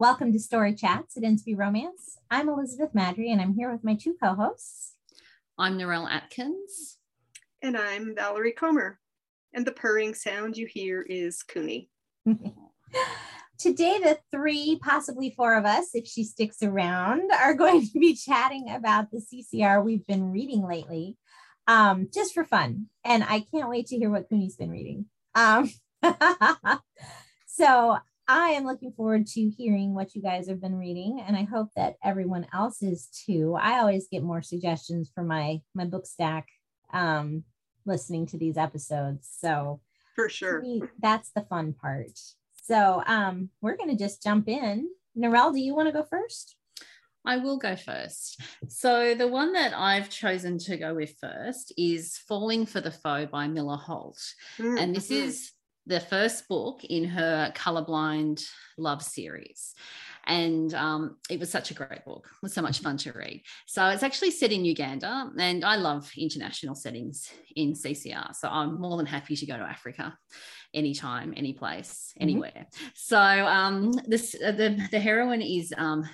Welcome to Story Chats at Inspy Romance. I'm Elizabeth Maddrey, and I'm here with my two co hosts. I'm Narelle Atkins. And I'm Valerie Comer. And the purring sound you hear is Cooney. Today, the three, possibly four of us, if she sticks around, are going to be chatting about the CCR we've been reading lately, um, just for fun. And I can't wait to hear what Cooney's been reading. Um, so I am looking forward to hearing what you guys have been reading, and I hope that everyone else is too. I always get more suggestions for my my book stack um, listening to these episodes. So for sure, me, that's the fun part. So um, we're going to just jump in. Narelle, do you want to go first? I will go first. So, the one that I've chosen to go with first is Falling for the Foe by Mila Holt. Mm-hmm. And this is the first book in her Colorblind Love series. And um, it was such a great book. It was so much fun to read. So it's actually set in Uganda, and I love international settings in CCR. So I'm more than happy to go to Africa anytime, any place, mm-hmm. anywhere. So um, this uh, the the heroine is um,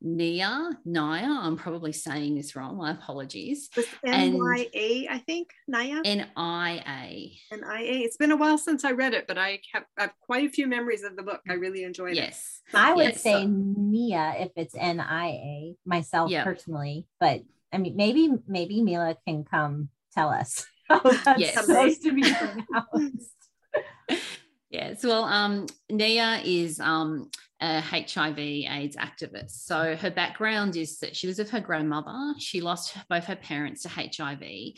Nia, Naya. I'm probably saying this wrong. My apologies. N Y A, I think. Naya. N I A. N I A. It's been a while since I read it, but I have, I have quite a few memories of the book. I really enjoyed yes. it. Yes. I would yes. say Nia if it's N I A myself yep. personally, but I mean maybe maybe Mila can come tell us how that's yes. supposed to be pronounced. yes. Well, um, Nia is um a HIV AIDS activist. So her background is that she was with her grandmother. She lost both her parents to HIV.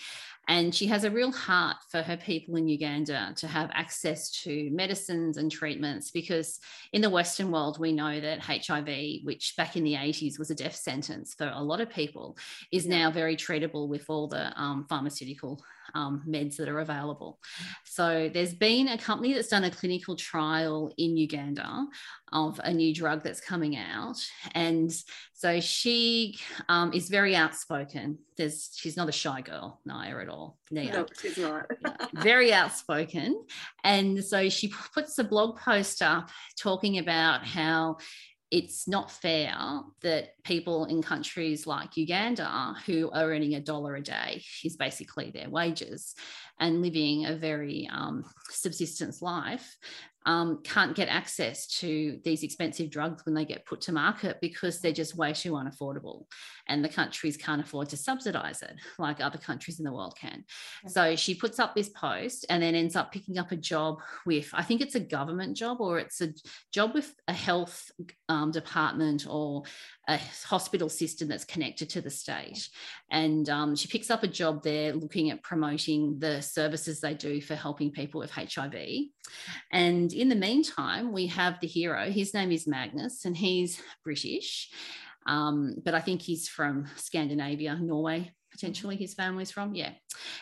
And she has a real heart for her people in Uganda to have access to medicines and treatments because in the Western world, we know that HIV, which back in the 80s was a death sentence for a lot of people, is now very treatable with all the um, pharmaceutical um, meds that are available. So there's been a company that's done a clinical trial in Uganda of a new drug that's coming out. And so she um, is very outspoken. There's she's not a shy girl, Naya at all. Nia. No, she's not. very outspoken. And so she puts a blog post up talking about how it's not fair that people in countries like Uganda who are earning a dollar a day is basically their wages and living a very um, subsistence life um, can't get access to these expensive drugs when they get put to market because they're just way too unaffordable and the countries can't afford to subsidize it like other countries in the world can. So she puts up this post and then ends up picking up a job with, I think it's a government job or it's a job with a health um, department or a hospital system that's connected to the state. And um, she picks up a job there looking at promoting the services they do for helping people with HIV. And in the meantime, we have the hero. His name is Magnus, and he's British. Um, but I think he's from Scandinavia, Norway, potentially his family's from. Yeah.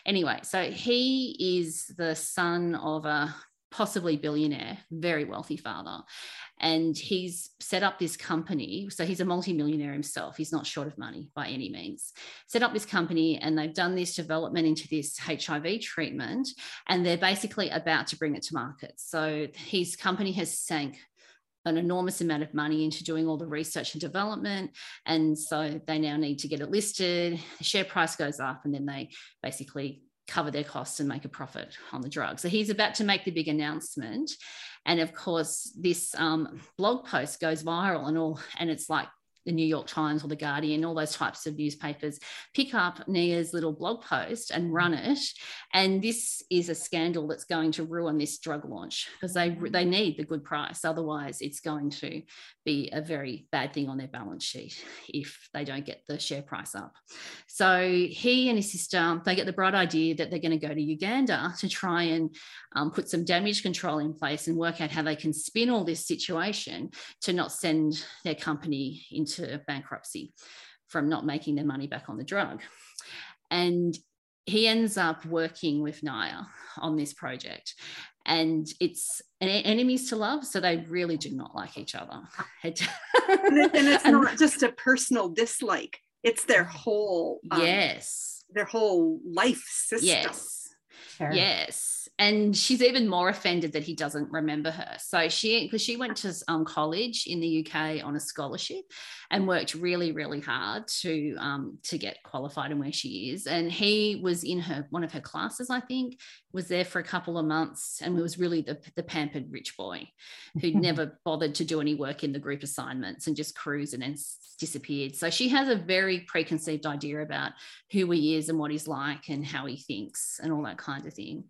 Anyway, so he is the son of a possibly billionaire, very wealthy father. And he's set up this company. So he's a multimillionaire himself. He's not short of money by any means. Set up this company and they've done this development into this HIV treatment. And they're basically about to bring it to market. So his company has sank an enormous amount of money into doing all the research and development. And so they now need to get it listed. The share price goes up, and then they basically cover their costs and make a profit on the drug. So he's about to make the big announcement. And of course, this um, blog post goes viral and all, and it's like the New York Times or the Guardian, all those types of newspapers, pick up Nia's little blog post and run it. And this is a scandal that's going to ruin this drug launch because they they need the good price. Otherwise, it's going to be a very bad thing on their balance sheet if they don't get the share price up. So he and his sister they get the bright idea that they're going to go to Uganda to try and um, put some damage control in place and work out how they can spin all this situation to not send their company into into bankruptcy from not making their money back on the drug. And he ends up working with Naya on this project. And it's enemies to love. So they really do not like each other. and, it's not just a personal dislike, it's their whole um, yes, their whole life system. Yes. Sure. Yes and she's even more offended that he doesn't remember her. So she, because she went to um, college in the UK on a scholarship, and worked really, really hard to um, to get qualified and where she is. And he was in her one of her classes, I think, was there for a couple of months, and was really the the pampered rich boy who'd never bothered to do any work in the group assignments and just cruise and then disappeared. So she has a very preconceived idea about who he is and what he's like and how he thinks and all that kind of thing.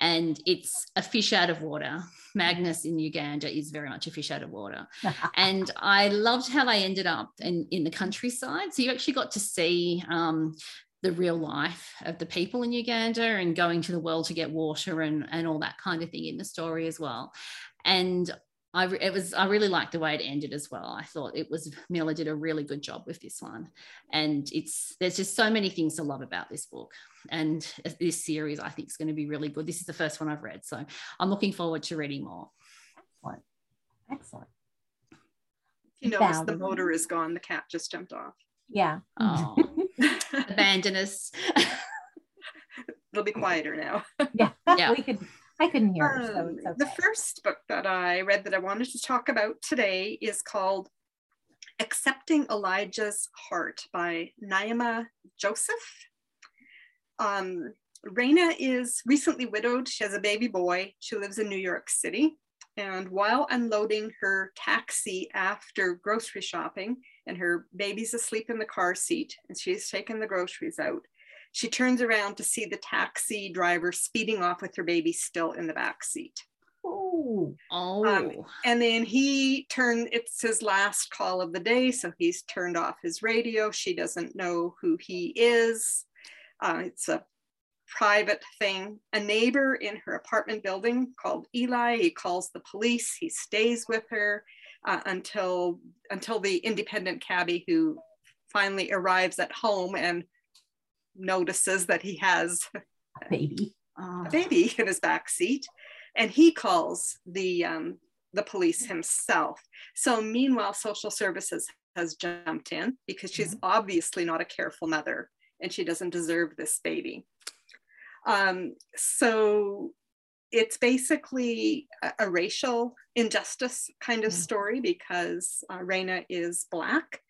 And it's a fish out of water. Magnus in Uganda is very much a fish out of water. and I loved how they ended up in, in the countryside. So you actually got to see um, the real life of the people in Uganda and going to the well to get water and, and all that kind of thing in the story as well. And I it was I really liked the way it ended as well. I thought it was Mila did a really good job with this one, and it's there's just so many things to love about this book and this series. I think is going to be really good. This is the first one I've read, so I'm looking forward to reading more. Excellent, excellent. You notice the motor is gone. The cat just jumped off. Yeah. Oh, abandon us. It'll be quieter now. yeah. Yeah. We could I couldn't hear her. So Um, okay. The first book that I read that I wanted to talk about today is called Accepting Elijah's Heart by Naima Joseph. Um, Raina is recently widowed. She has a baby boy. She lives in New York City. And while unloading her taxi after grocery shopping, and her baby's asleep in the car seat, and she's taken the groceries out, she turns around to see the taxi driver speeding off with her baby still in the back seat. Ooh. Oh, Um, And then he turned, it's his last call of the day. So he's turned off his radio. She doesn't know who he is. Uh, it's a private thing. A neighbor in her apartment building called Eli, he calls the police. He stays with her uh, until, until the independent cabbie who finally arrives at home and notices that he has a Baby. oh. a baby in his back seat, and he calls the um, the police himself. So meanwhile, social services has jumped in because she's obviously not a careful mother and she doesn't deserve this baby. Um, so it's basically a, a racial injustice kind of Mm. story because uh, Raina is black.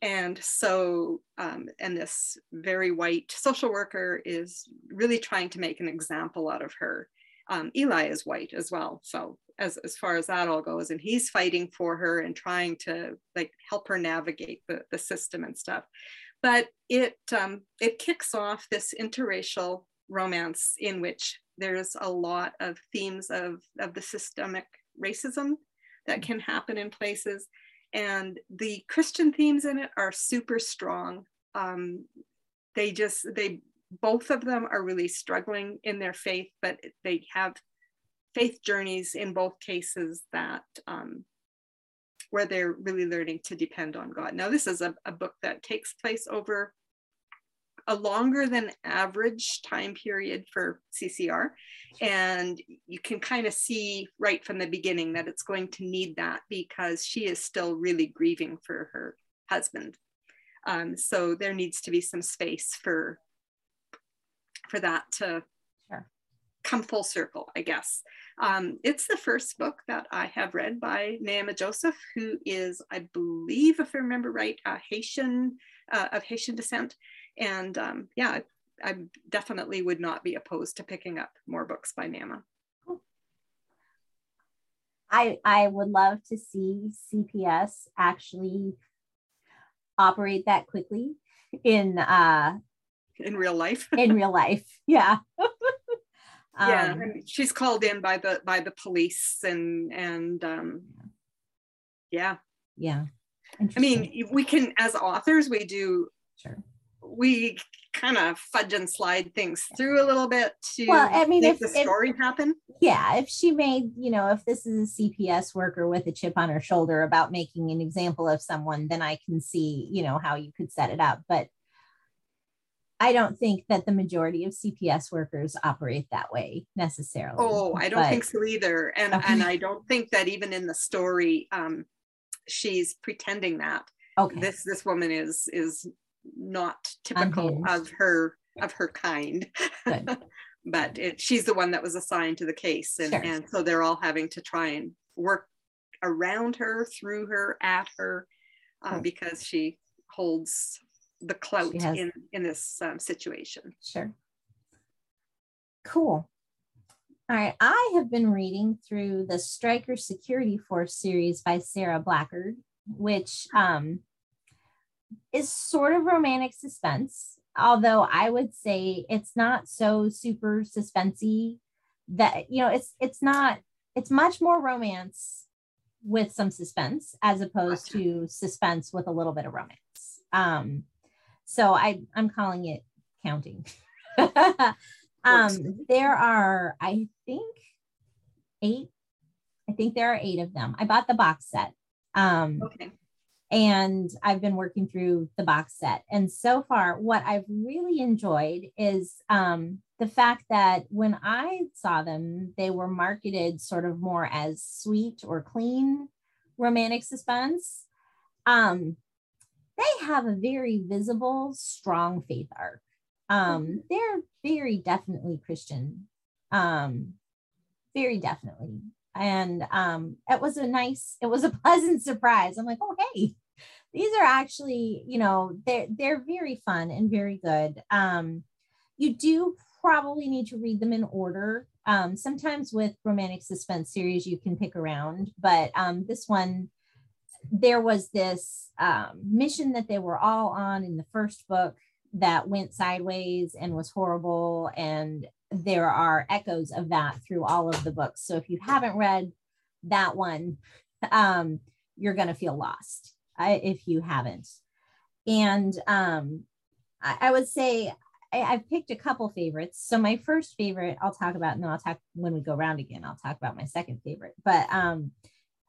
And so, um, and this very white social worker is really trying to make an example out of her. Um, Eli is white as well. So as, as far as that all goes, and he's fighting for her and trying to like help her navigate the, the system and stuff. But it, um, it kicks off this interracial romance in which there's a lot of themes of, of the systemic racism that can happen in places and the christian themes in it are super strong. Um, they just they both of them are really struggling in their faith but they have faith journeys in both cases that um, where they're really learning to depend on god. Now this is a, a book that takes place over a longer than average time period for CCR. And you can kind of see right from the beginning that it's going to need that because she is still really grieving for her husband. Um, so there needs to be some space for for that to Sure. come full circle, I guess. Um, it's the first book that I have read by Naima Joseph, who is, I believe, if I remember right, a Haitian uh, of Haitian descent. And um, yeah, I, definitely would not be opposed to picking up more books by Naima. I I would love to see CPS actually operate that quickly in uh In real life, in real life. Yeah. yeah, Um, and she's called in by the by the police and and um, yeah. yeah. I mean, we can as authors we do sure. We kind of fudge and slide things through a little bit to Well, I mean, make if- the if- story happen. yeah if she made you know if this is a cps worker with a chip on her shoulder about making an example of someone then i can see you know how you could set it up but i don't think that the majority of cps workers operate that way necessarily Oh, I don't but- think so either. And Okay. and I don't think that even in the story, um, she's pretending that okay this this woman is is not typical Unhinged. of her of her kind. But it, she's the one that was assigned to the case and, Sure. and so they're all having to try and work around her through her at her uh, because she holds the clout in in this um, situation Sure. Cool. All right. I have been reading through the Striker Security Force series by Sarah Blackard, which um, is sort of romantic suspense, although I would say it's not so super suspensey that you know it's it's not it's much more romance with some suspense as opposed Gotcha. to suspense with a little bit of romance. Um, so I I'm calling it counting. um, there are I think eight. I think there are eight of them. I bought the box set. Um, okay and I've been working through the box set. And so far, what I've really enjoyed is um, the fact that when I saw them, they were marketed sort of more as sweet or clean romantic suspense. Um, they have a very visible, strong faith arc. Um, they're very definitely Christian. Um, very definitely and um it was a nice it was a pleasant surprise. I'm like oh hey these are actually you know they're they're very fun and very good. Um you do probably need to read them in order. Um sometimes with romantic suspense series you can pick around but um this one there was this um, mission that they were all on in the first book that went sideways and was horrible and there are echoes of that through all of the books. So if you haven't read that one, um, you're going to feel lost I, if you haven't. And um, I, I would say I, I've picked a couple favorites. So my first favorite I'll talk about, and then I'll talk when we go around again. I'll talk about my second favorite. But um,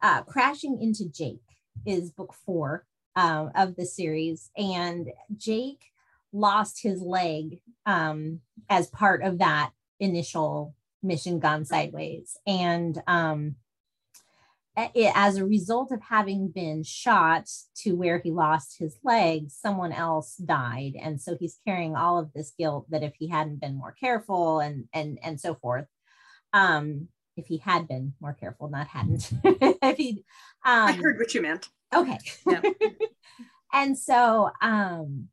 uh, Crashing into Jake is book four um, of the series, and Jake lost his leg um, as part of that initial mission gone sideways. And um, it, as a result of having been shot to where he lost his leg, someone else died. And so he's carrying all of this guilt that if he hadn't been more careful and and and so forth. Um, if he had been more careful, not hadn't. if he um i heard what you meant okay Yep. and so um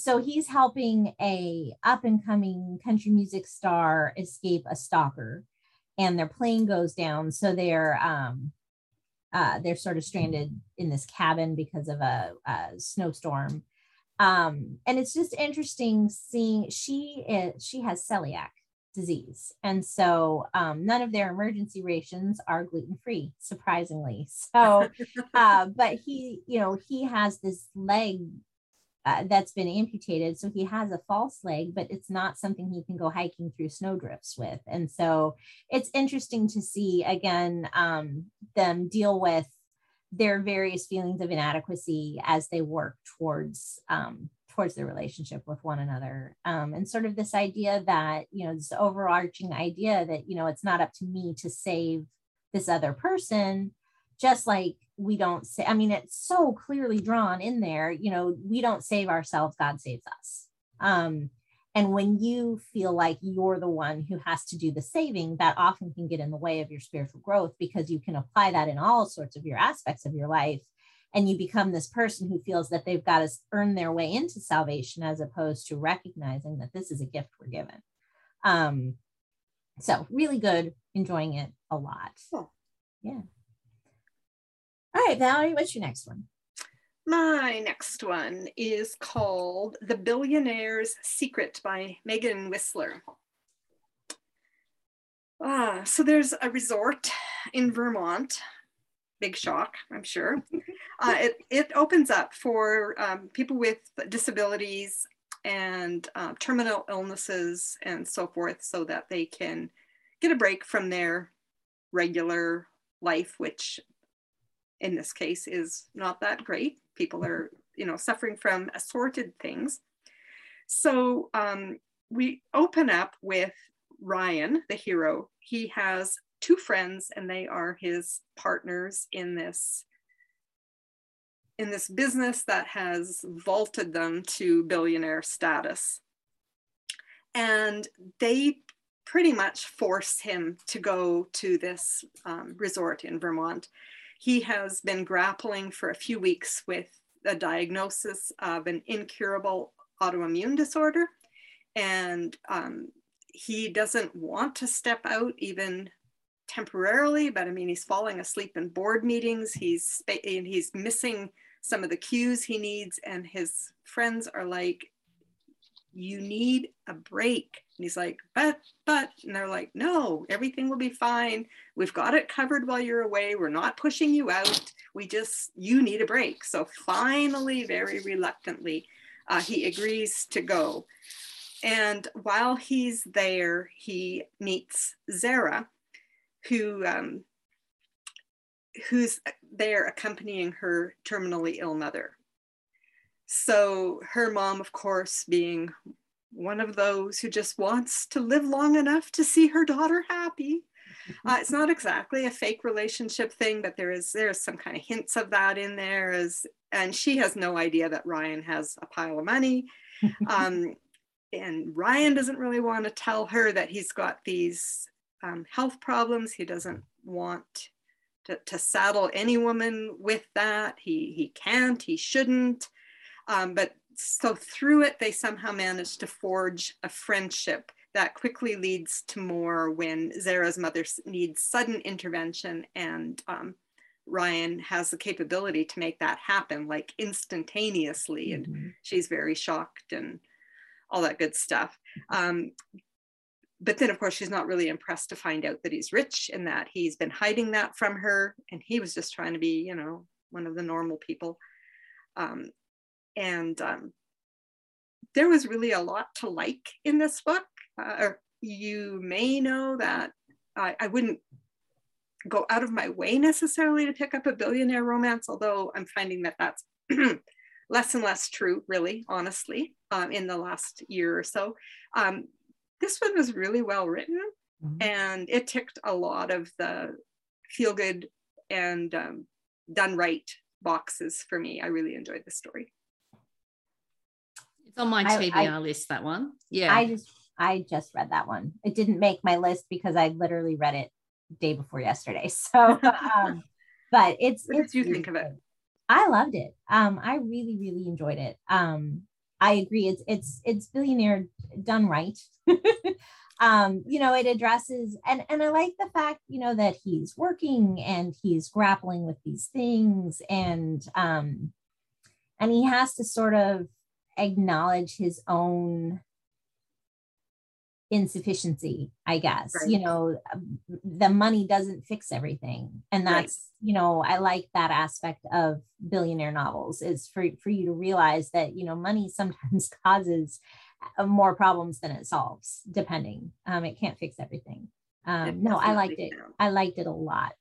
so he's helping a up and coming country music star escape a stalker and their plane goes down. So they're um uh they're sort of stranded in this cabin because of a, a snowstorm. Um and it's just interesting seeing she is she has celiac disease. And so um, none of their emergency rations are gluten free surprisingly. So uh, but he you know he has this leg uh, that's been amputated. So he has a false leg but it's not something he can go hiking through snowdrifts with. And so it's interesting to see again um, them deal with their various feelings of inadequacy as they work towards um, towards their relationship with one another. Um, and sort of this idea that you know this overarching idea that you know it's not up to me to save this other person just like we don't say i mean it's so clearly drawn in there you know we don't save ourselves god saves us. Um, and when you feel like you're the one who has to do the saving that often can get in the way of your spiritual growth because you can apply that in all sorts of your aspects of your life. And you become this person who feels that they've got to earn their way into salvation as opposed to recognizing that this is a gift we're given. Um, so really good enjoying it a lot. Cool. yeah all right valerie what's your next one My next one is called The Billionaire's Secret by Megan Whistler. Ah, so there's a resort in Vermont. Big shock, I'm sure. Uh, it, it opens up for um, people with disabilities and uh, terminal illnesses and so forth so that they can get a break from their regular life, which in this case is not that great. People are, you know, suffering from assorted things. So um, we open up with Ryan, the hero. He has two friends, and they are his partners in this in this business that has vaulted them to billionaire status. and they pretty much force him to go to this um, resort in Vermont. He has been grappling for a few weeks with a diagnosis of an incurable autoimmune disorder. And um, he doesn't want to step out even temporarily, but I mean, he's falling asleep in board meetings. He's, and he's missing some of the cues he needs. And his friends are like, you need a break. And he's like, but, but, and they're like, no, everything will be fine. We've got it covered while you're away. We're not pushing you out. We just, you need a break. So finally, very reluctantly, uh, he agrees to go. And while he's there, he meets Zara, who um, who's there accompanying her terminally ill mother. So her mom, of course, being one of those who just wants to live long enough to see her daughter happy. Uh, it's not exactly a fake relationship thing, but there is there's some kind of hints of that in there. As and she has no idea that Ryan has a pile of money, um, and Ryan doesn't really want to tell her that he's got these um, health problems. He doesn't want to, to, saddle any woman with that. He he can't. He shouldn't. Um, but so through it, they somehow manage to forge a friendship that quickly leads to more when Zara's mother needs sudden intervention and um, Ryan has the capability to make that happen like instantaneously. And mm-hmm. she's very shocked and all that good stuff. Um, but then, of course, she's not really impressed to find out that he's rich and that he's been hiding that from her. And he was just trying to be, you know, one of the normal people. Um, and um, there was really a lot to like in this book. Uh, you may know that I, I wouldn't go out of my way necessarily to pick up a billionaire romance, although I'm finding that that's less and less true, really, honestly, um, in the last year or so. Um, this one was really well written mm-hmm. and it ticked a lot of the feel good and um, done right boxes for me. I really enjoyed the story. It's on my TBR I, I, list, that one. Yeah. I just I just read that one. It didn't make my list because I literally read it day before yesterday. So um, but it's what it's did you really think of it? I loved it. Um, I really, really enjoyed it. Um, I agree. It's it's it's billionaire done right. um, you know, it addresses and and I like the fact, you know, that he's working and he's grappling with these things and um and he has to sort of acknowledge his own insufficiency i guess right. you know the money doesn't fix everything. And that's right. you know i like that aspect of billionaire novels is for for you to realize that you know money sometimes causes uh, more problems than it solves depending. Um it can't fix everything. Um no i liked it. i liked it a lot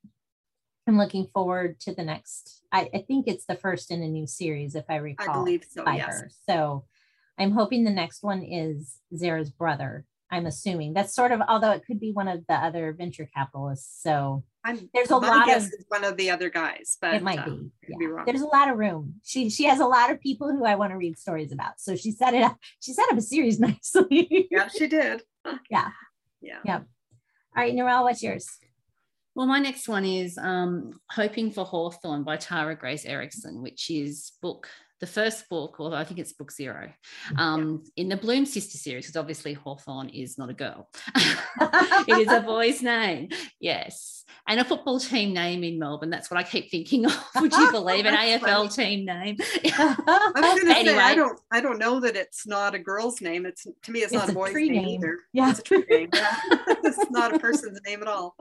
i'm looking forward to the next i, I think it's the first in a new series if i recall i believe so by yes. her so i'm hoping the next one is zara's brother I'm assuming that's sort of, although it could be one of the other venture capitalists. So I'm, there's a lot of one of the other guys, but it might uh, be. Yeah. be there's a lot of room. She she has a lot of people who I want to read stories about. So she set it up. She set up a series nicely. yeah, she did. yeah. Yeah. Yeah. All right, Narelle, what's yours? Well, my next one is um, Hoping for Hawthorne by Tara Grace Erickson, which is book the first book, although I think it's book zero, um, yeah. in the Bloom Sister series, because obviously Hawthorne is not a girl. it is a boy's name. Yes. And a football team name in Melbourne. That's what I keep thinking of. Would you believe an AFL team name? anyway. Say, I don't I don't know that it's not a girl's name. It's to me it's, it's not a boy's name, name, either. Yeah. It's a tree name. Yeah. it's not a person's name at all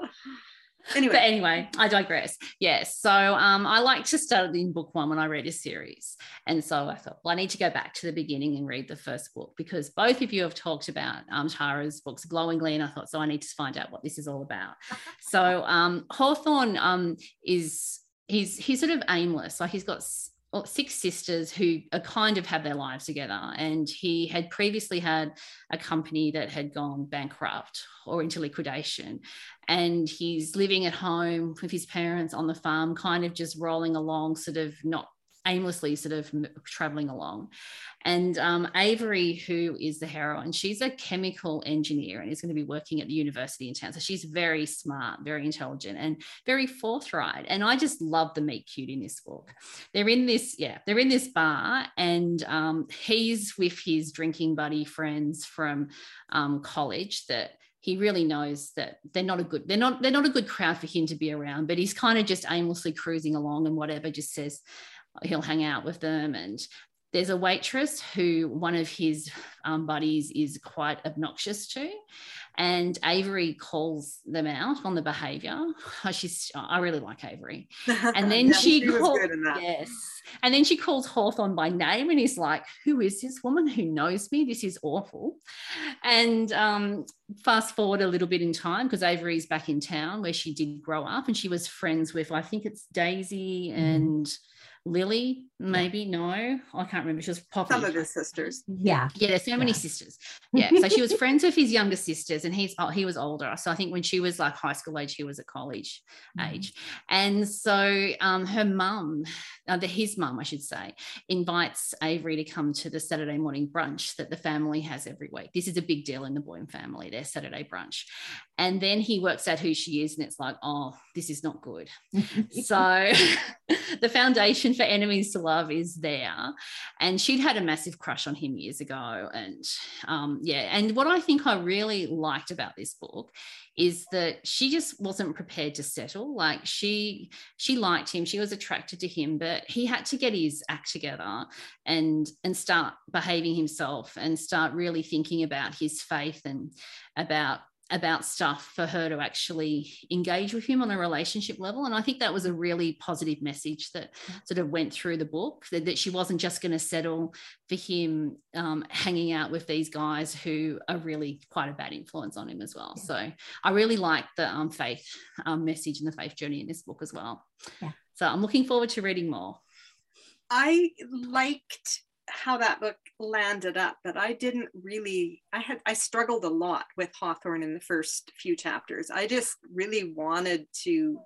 anyway. But anyway, I digress. Yes. So um, I like to start in book one when I read a series. And so I thought, well, I need to go back to the beginning and read the first book because both of you have talked about um, Tara's books glowingly. And I thought, so I need to find out what this is all about. so um, Hawthorne um, is, he's, he's sort of aimless. Like he's got six sisters who kind of have their lives together. And he had previously had a company that had gone bankrupt or into liquidation. And he's living at home with his parents on the farm, kind of just rolling along, sort of not aimlessly sort of traveling along. And um, Avery, who is the heroine, she's a chemical engineer and is going to be working at the university in town. So she's very smart, very intelligent, and very forthright. And I just love the meet cute in this book. They're in this, yeah, they're in this bar, and um, he's with his drinking buddy friends from um, college that he really knows that they're not a good they're not they're not a good crowd for him to be around but he's kind of just aimlessly cruising along and whatever just says he'll hang out with them. And there's a waitress who one of his um, buddies is quite obnoxious to and avery calls them out on the behavior. Oh, she's i really like avery. And then Yeah, she, was calls yes. And then she calls hawthorne by name and he's like who is this woman who knows me? This is awful. And um, fast forward a little bit in time because avery's back in town where she did grow up and she was friends with i think it's daisy Mhm. and lily maybe no i can't remember she was poppy Some of his sisters. Yeah. yeah, there's so many sisters. Yeah, so she was friends with his younger sisters, and he's oh, he was older. So I think when she was like high school age, he was at college Mhm. age, and so um, her mum, uh, the, his mum, I should say, invites Avery to come to the Saturday morning brunch that the family has every week. This is a big deal in the Boyne family, their Saturday brunch, and then he works out who she is, and it's like, oh, this is not good so the foundation for enemies to love is there. And she'd had a massive crush on him years ago. And um, yeah and what i think i really liked about this book is that she just wasn't prepared to settle. Like she she liked him. She was attracted to him but he had to get his act together and and start behaving himself and start really thinking about his faith and about about stuff for her to actually engage with him on a relationship level. And I think that was a really positive message that sort of went through the book that, that she wasn't just going to settle for him um, hanging out with these guys who are really quite a bad influence on him as well. Yeah. So I really like the um, faith um, message and the faith journey in this book as well. Yeah. So I'm looking forward to reading more. I liked how that book landed up, but I didn't really I had I struggled a lot with Hawthorne in the first few chapters. I just really wanted to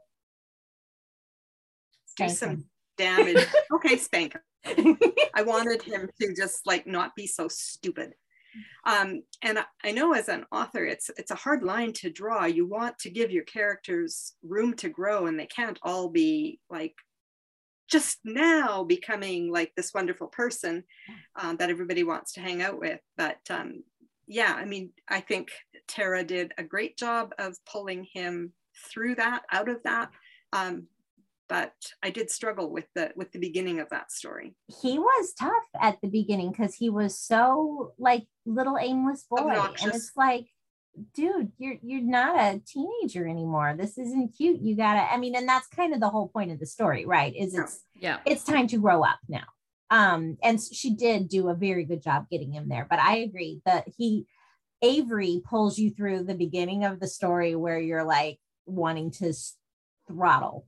do some damage. okay, spank him. I wanted him to just like not be so stupid. Um, and I, I know as an author, it's it's a hard line to draw. You want to give your characters room to grow, and they can't all be like just now becoming like this wonderful person um, that everybody wants to hang out with. But um, yeah, I mean, I think Tara did a great job of pulling him through that, out of that. Um, but I did struggle with the with the beginning of that story. he was tough at the beginning because he was so like little aimless boy and it's like dude you're you're not a teenager anymore. This isn't cute. You gotta i mean and that's kind of the whole point of the story right is it's Yeah. it's time to grow up now. Um and she did do a very good job getting him there but i agree that he avery pulls you through the beginning of the story where you're like wanting to throttle.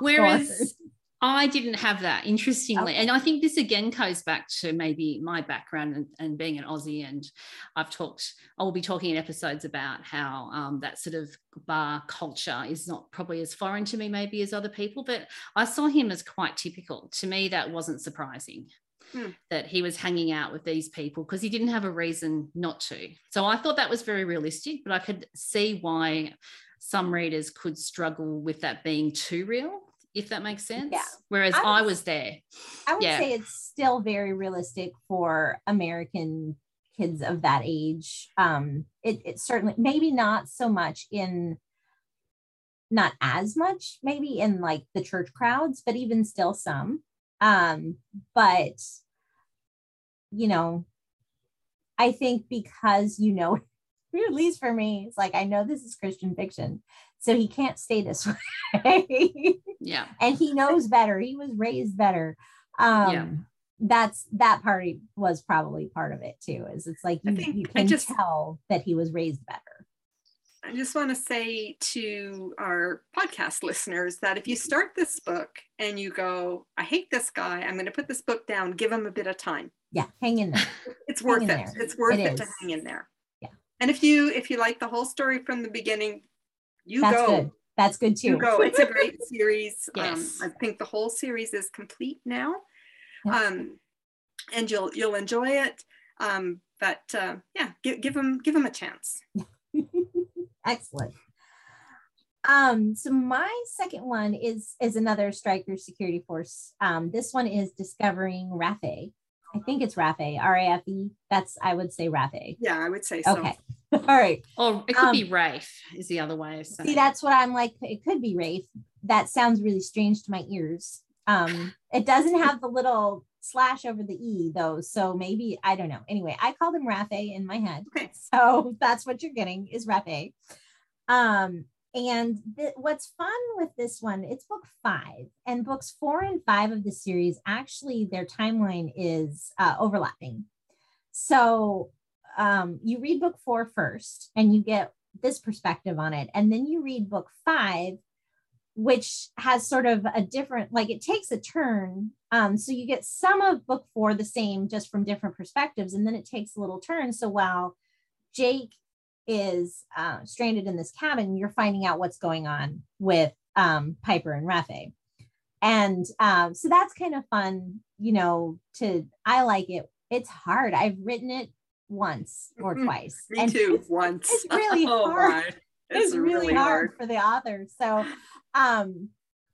Whereas I didn't have that, interestingly. And I think this again goes back to maybe my background and, and being an Aussie. And I've talked, I will be talking in episodes about how um, that sort of bar culture is not probably as foreign to me, maybe as other people, but I saw him as quite typical. To me, that wasn't surprising. Hmm. That he was hanging out with these people because he didn't have a reason not to. So I thought that was very realistic, but I could see why some readers could struggle with that being too real, if that makes sense. Yeah. Whereas I I was there. I would Yeah. say it's still very realistic for American kids of that age. Um, it, it certainly maybe not so much in not as much maybe in like the church crowds, but even still some. Um, but you know, I think because you know, at least for me, it's like I know this is Christian fiction, so he can't stay this way. Yeah. and he knows better. He was raised better. Um, Yeah. That's that part was probably part of it too. Is it's like you, you can just- tell that he was raised better. I just want to say to our podcast listeners that if you start this book and you go, I hate this guy, I'm going to put this book down, give him a bit of time. Yeah, hang in there. It's Hang worth in it. there. It's worth It it, to hang in there. Yeah. And if you if you like the whole story from the beginning, you That's go. good. That's good too. You go. It's a great series. Yes. Um, I think the whole series is complete now. Yeah. Um, and you'll you'll enjoy it. Um, but uh, yeah, give, give them give them a chance. Excellent. Um, so my second one is is another Striker Security Force. Um, this one is discovering Rafe. I think it's Rafe, R-A-F-E. That's I would say Rafe. Yeah, I would say so. Okay. All right. Or it could Um, be Rafe, is the other way of saying See, that's what I'm like. It could be Rafe. That sounds really strange to my ears. Um, it doesn't have the little slash over the E though. So maybe I don't know. Anyway, I called him Rafe in my head. Okay. So that's what you're getting is Rafe. Um, and th- what's fun with this one, it's book five, and books four and five of the series actually their timeline is uh, overlapping. So um, you read book four first, and you get this perspective on it, and then you read book five, which has sort of a different, like it takes a turn. Um, so you get some of book four the same, just from different perspectives, and then it takes a little turn. So while Jake is uh, stranded in this cabin, you're finding out what's going on with um, Piper and Rafe. And um, so that's kind of fun, you know, to, I like it. It's hard. I've written it once or Mhm. twice. Me and too. it's- Once. it's really oh hard. my. It's, really, hard, for the author. So um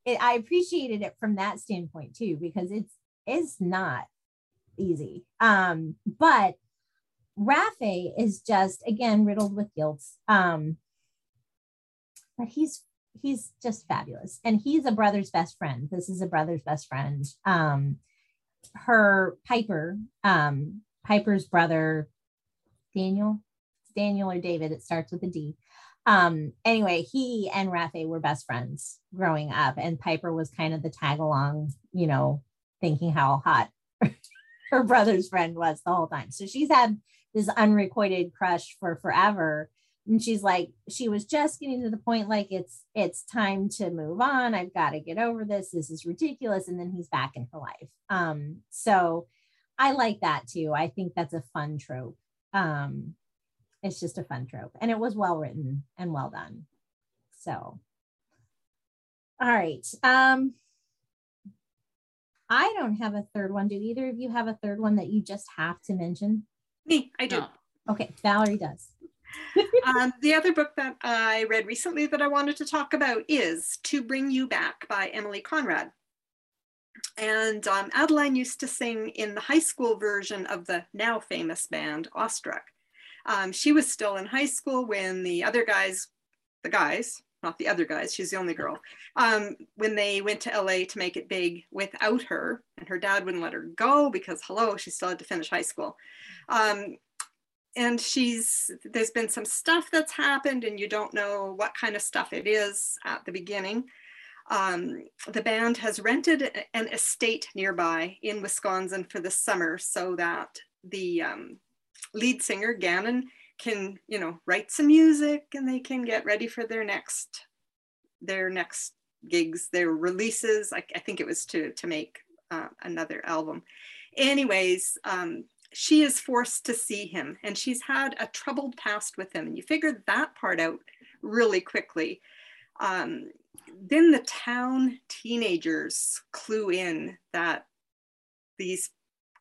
it, I appreciated it from that standpoint too, because it's it's not easy. Um, but Rafe is just again riddled with guilt. Um, but he's he's just fabulous. And he's a brother's best friend. This is a brother's best friend. Um, her Piper, um, Piper's brother, Daniel, Daniel or David, it starts with a D. Um, anyway, he and Rafe were best friends growing up, and Piper was kind of the tag along, you know, thinking how hot her brother's friend was the whole time. So she's had this unrequited crush for forever. And she's like, she was just getting to the point like it's it's time to move on. I've got to get over this. This is ridiculous. And then he's back in her life. Um, so I like that too. I think that's a fun trope. Um, it's just a fun trope. And it was well written and well done. So all right. Um I don't have a third one. Do either of you have a third one that you just have to mention? Me, I do. No. Okay, Valerie does. um, the other book that I read recently that I wanted to talk about is To Bring You Back by Emily Conrad. And um, Adeline used to sing in the high school version of the now famous band Awestruck. Um, she was still in high school when the other guys, the guys, not the other guys, she's the only girl, um, when they went to LA to make it big without her, and her dad wouldn't let her go because, hello, she still had to finish high school. Um, and she's there's been some stuff that's happened and you don't know what kind of stuff it is at the beginning um, the band has rented an estate nearby in wisconsin for the summer so that the um, lead singer gannon can you know write some music and they can get ready for their next their next gigs their releases. I, I think it was to to make uh, another album. Anyways um, she is forced to see him and she's had a troubled past with him. And you figure that part out really quickly. Um, then the town teenagers clue in that these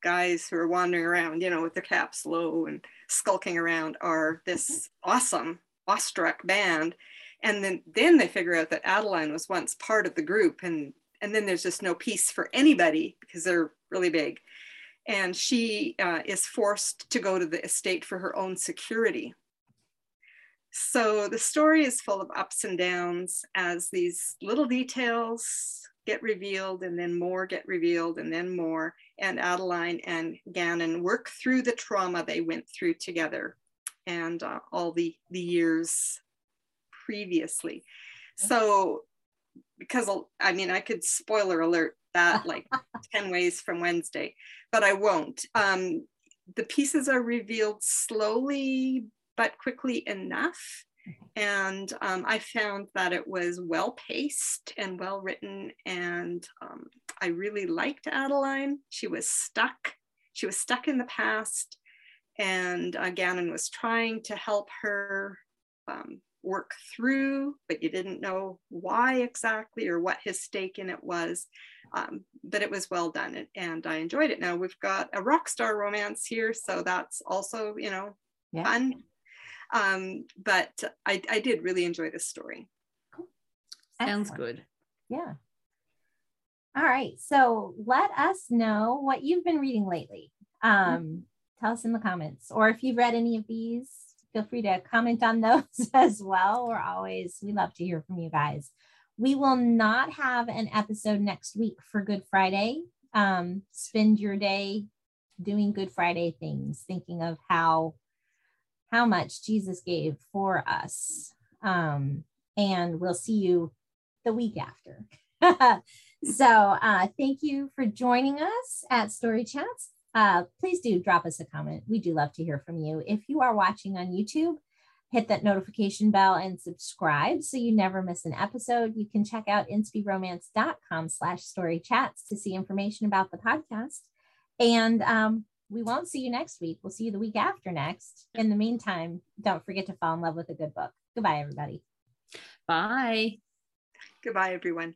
guys who are wandering around you know with their caps low and skulking around are this awesome awestruck band. And then then they figure out that adeline was once part of the group and and then there's just no peace for anybody because they're really big. And she uh, is forced to go to the estate for her own security. So the story is full of ups and downs as these little details get revealed and then more get revealed and then more. And Adeline and Gannon work through the trauma they went through together and uh, all the, the years previously. So because I mean, I could spoiler alert that like 10 ways from Wednesday, but I won't. Um, the pieces are revealed slowly but quickly enough. And um, I found that it was well paced and well written. And um, I really liked Adeline. She was stuck. She was stuck in the past. And uh, Gannon was trying to help her um, work through, but you didn't know why exactly or what his stake in it was. Um, but it was well done and I enjoyed it. Now we've got a rock star romance here, so that's also, you know, yeah. fun. Um, but I, I did really enjoy this story. Cool. Sounds good. Yeah. All right. So let us know what you've been reading lately. Um, mm-hmm. Tell us in the comments, or if you've read any of these, feel free to comment on those as well. We're always, we love to hear from you guys. We will not have an episode next week for Good Friday. Um, spend your day doing Good Friday things, thinking of how how much Jesus gave for us. Um, and we'll see you the week after. so uh, thank you for joining us at Story Chats. Uh, please do drop us a comment. We do love to hear from you. If you are watching on YouTube, hit that notification bell and subscribe so you never miss an episode. You can check out inspyromance.com slash story chats to see information about the podcast. And um, we won't see you next week. We'll see you the week after next. In the meantime, don't forget to fall in love with a good book. Goodbye, everybody. Bye. Goodbye, everyone.